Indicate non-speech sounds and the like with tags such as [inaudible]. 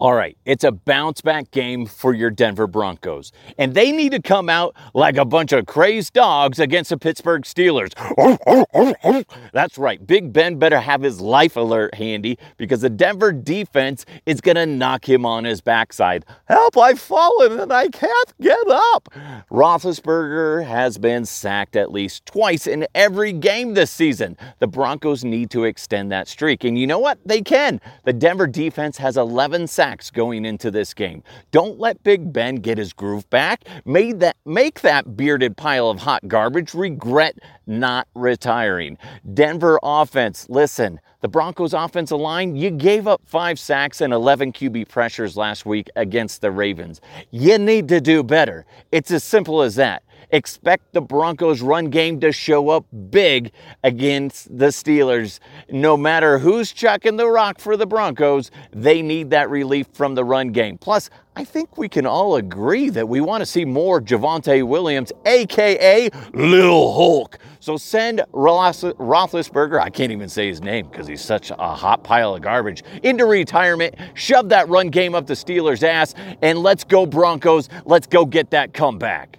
All right, it's a bounce back game for your Denver Broncos, and they need to come out like a bunch of crazed dogs against the Pittsburgh Steelers. [laughs] That's right, Big Ben better have his life alert handy because the Denver defense is going to knock him on his backside. Help, I've fallen and I can't get up. Roethlisberger has been sacked at least twice in every game this season. The Broncos need to extend that streak, and you know what? They can. The Denver defense has 11 sacks going into this game. Don't let Big Ben get his groove back. Made that, make that bearded pile of hot garbage regret not retiring. Denver offense, listen, the Broncos offensive line, you gave up five sacks and 11 QB pressures last week against the Ravens. You need to do better. It's as simple as that. Expect the Broncos run game to show up big against the Steelers. No matter who's chucking the rock for the Broncos, they need that relief from the run game. Plus, I think we can all agree that we want to see more Javonte Williams, aka Lil Hulk. So send Roethlisberger, I can't even say his name because he's such a hot pile of garbage, into retirement. Shove that run game up the Steelers' ass, and let's go Broncos. Let's go get that comeback.